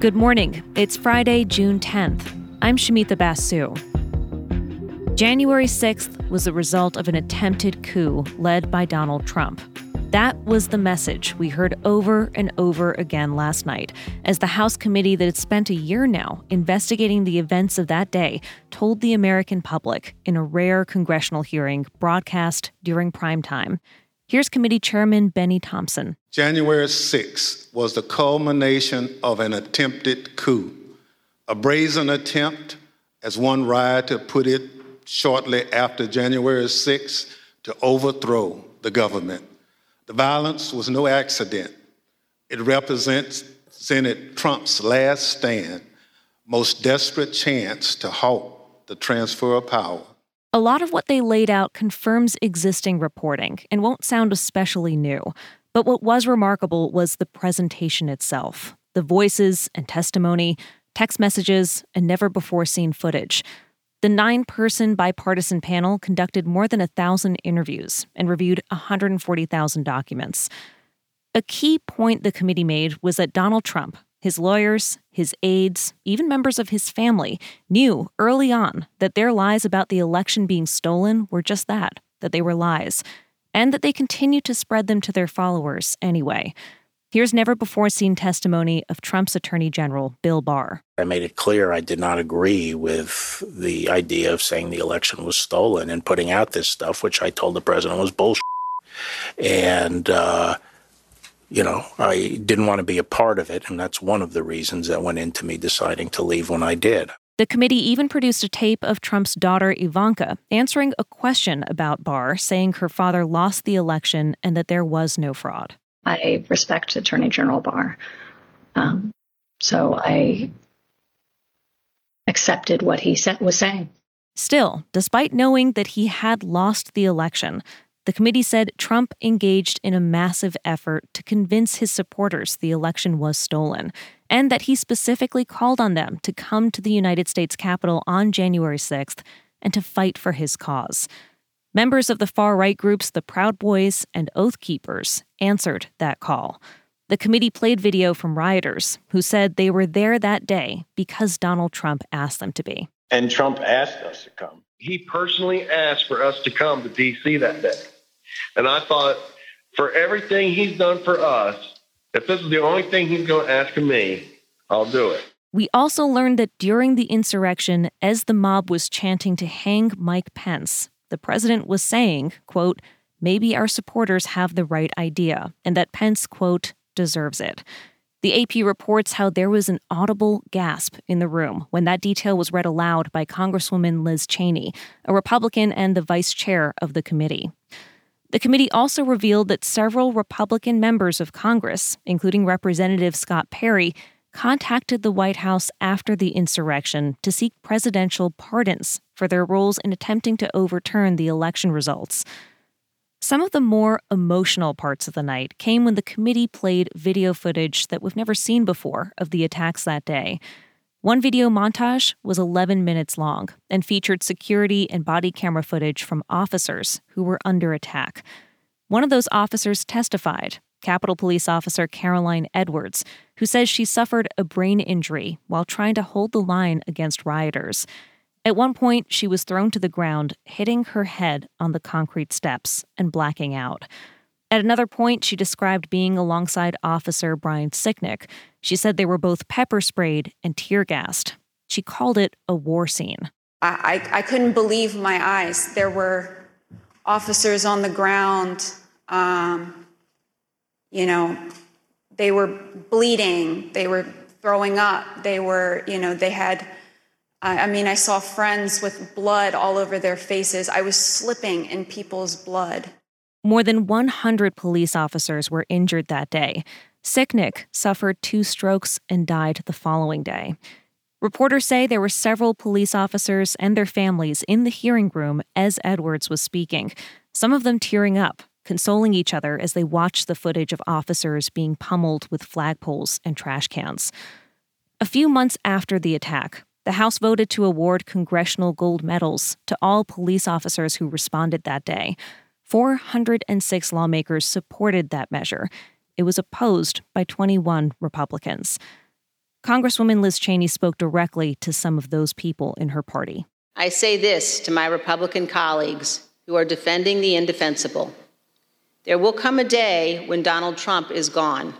Good morning. It's Friday, June 10th. I'm Shamita Basu. January 6th was the result of an attempted coup led by Donald Trump. That was the message we heard over and over again last night as the House committee that had spent a year now investigating the events of that day told the American public in a rare congressional hearing broadcast during prime time. Here's Committee Chairman Benny Thompson. January 6th was the culmination of an attempted coup, a brazen attempt, as one writer put it shortly after January 6th, to overthrow the government. The violence was no accident. It represents represented Trump's last stand, most desperate chance to halt the transfer of power. A lot of what they laid out confirms existing reporting and won't sound especially new. But what was remarkable was the presentation itself the voices and testimony, text messages, and never before seen footage. The nine person bipartisan panel conducted more than a thousand interviews and reviewed 140,000 documents. A key point the committee made was that Donald Trump, his lawyers, his aides, even members of his family knew early on that their lies about the election being stolen were just that, that they were lies, and that they continued to spread them to their followers anyway. Here's never before seen testimony of Trump's Attorney General, Bill Barr. I made it clear I did not agree with the idea of saying the election was stolen and putting out this stuff, which I told the president was bullshit. And, uh, you know, I didn't want to be a part of it, and that's one of the reasons that went into me deciding to leave when I did. The committee even produced a tape of Trump's daughter Ivanka answering a question about Barr, saying her father lost the election and that there was no fraud. I respect Attorney General Barr. Um, so I accepted what he said, was saying. Still, despite knowing that he had lost the election, the committee said Trump engaged in a massive effort to convince his supporters the election was stolen, and that he specifically called on them to come to the United States Capitol on January 6th and to fight for his cause. Members of the far right groups the Proud Boys and Oath Keepers answered that call. The committee played video from rioters who said they were there that day because Donald Trump asked them to be. And Trump asked us to come. He personally asked for us to come to D.C. that day. And I thought, for everything he's done for us, if this is the only thing he's going to ask of me, I'll do it. We also learned that during the insurrection, as the mob was chanting to hang Mike Pence, the president was saying, quote, maybe our supporters have the right idea, and that Pence, quote, deserves it. The AP reports how there was an audible gasp in the room when that detail was read aloud by Congresswoman Liz Cheney, a Republican and the vice chair of the committee. The committee also revealed that several Republican members of Congress, including Representative Scott Perry, contacted the White House after the insurrection to seek presidential pardons for their roles in attempting to overturn the election results. Some of the more emotional parts of the night came when the committee played video footage that we've never seen before of the attacks that day. One video montage was 11 minutes long and featured security and body camera footage from officers who were under attack. One of those officers testified, Capitol Police Officer Caroline Edwards, who says she suffered a brain injury while trying to hold the line against rioters. At one point, she was thrown to the ground, hitting her head on the concrete steps and blacking out. At another point, she described being alongside Officer Brian Sicknick. She said they were both pepper sprayed and tear gassed. She called it a war scene. I, I, I couldn't believe my eyes. There were officers on the ground. Um, you know, they were bleeding. They were throwing up. They were, you know, they had. I mean, I saw friends with blood all over their faces. I was slipping in people's blood. More than 100 police officers were injured that day. Sicknick suffered two strokes and died the following day. Reporters say there were several police officers and their families in the hearing room as Edwards was speaking, some of them tearing up, consoling each other as they watched the footage of officers being pummeled with flagpoles and trash cans. A few months after the attack, the House voted to award congressional gold medals to all police officers who responded that day. 406 lawmakers supported that measure. It was opposed by 21 Republicans. Congresswoman Liz Cheney spoke directly to some of those people in her party. I say this to my Republican colleagues who are defending the indefensible. There will come a day when Donald Trump is gone,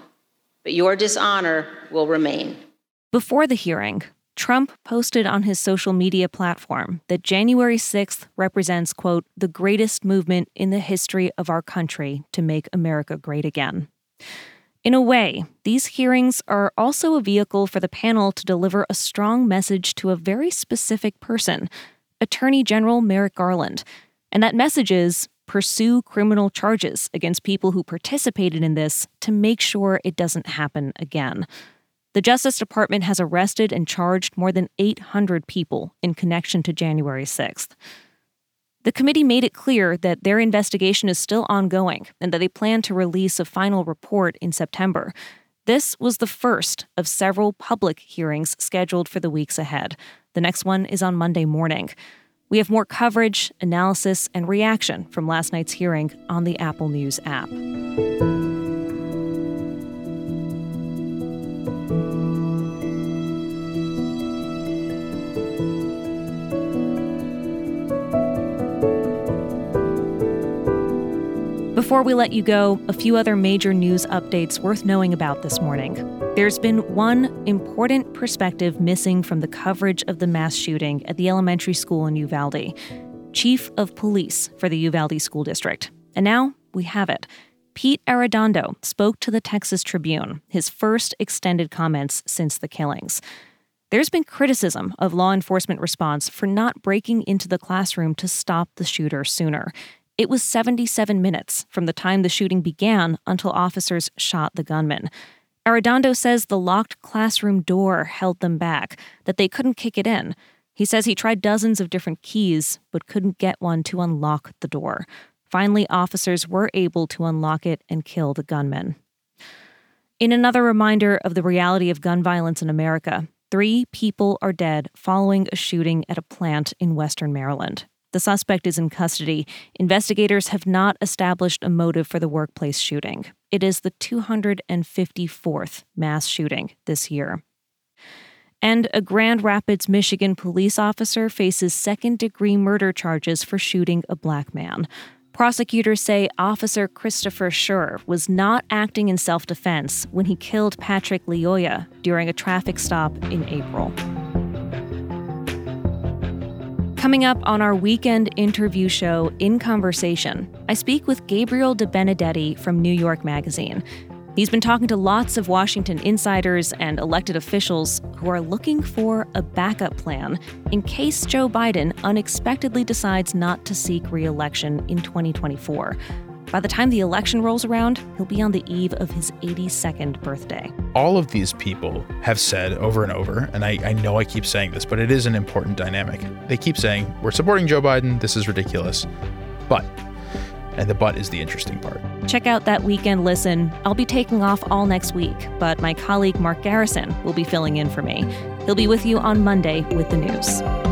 but your dishonor will remain. Before the hearing, Trump posted on his social media platform that January 6th represents, quote, the greatest movement in the history of our country to make America great again. In a way, these hearings are also a vehicle for the panel to deliver a strong message to a very specific person, Attorney General Merrick Garland. And that message is pursue criminal charges against people who participated in this to make sure it doesn't happen again. The Justice Department has arrested and charged more than 800 people in connection to January 6th. The committee made it clear that their investigation is still ongoing and that they plan to release a final report in September. This was the first of several public hearings scheduled for the weeks ahead. The next one is on Monday morning. We have more coverage, analysis, and reaction from last night's hearing on the Apple News app. Before we let you go, a few other major news updates worth knowing about this morning. There's been one important perspective missing from the coverage of the mass shooting at the elementary school in Uvalde Chief of Police for the Uvalde School District. And now we have it. Pete Arredondo spoke to the Texas Tribune, his first extended comments since the killings. There's been criticism of law enforcement response for not breaking into the classroom to stop the shooter sooner. It was 77 minutes from the time the shooting began until officers shot the gunman. Arredondo says the locked classroom door held them back, that they couldn't kick it in. He says he tried dozens of different keys, but couldn't get one to unlock the door. Finally, officers were able to unlock it and kill the gunman. In another reminder of the reality of gun violence in America, three people are dead following a shooting at a plant in Western Maryland. The suspect is in custody. Investigators have not established a motive for the workplace shooting. It is the 254th mass shooting this year. And a Grand Rapids, Michigan police officer faces second degree murder charges for shooting a black man. Prosecutors say Officer Christopher Schurr was not acting in self defense when he killed Patrick Lyoya during a traffic stop in April. Coming up on our weekend interview show, In Conversation, I speak with Gabriel Debenedetti from New York Magazine. He's been talking to lots of Washington insiders and elected officials who are looking for a backup plan in case Joe Biden unexpectedly decides not to seek re election in 2024. By the time the election rolls around, he'll be on the eve of his 82nd birthday. All of these people have said over and over, and I, I, know I keep saying this, but it is an important dynamic. They keep saying, We're supporting Joe Biden, this is ridiculous. But, and the but is the interesting part. Check out that weekend listen. I'll be taking off all next week, but my colleague Mark Garrison will be filling in for me. He'll be with you on Monday with the news.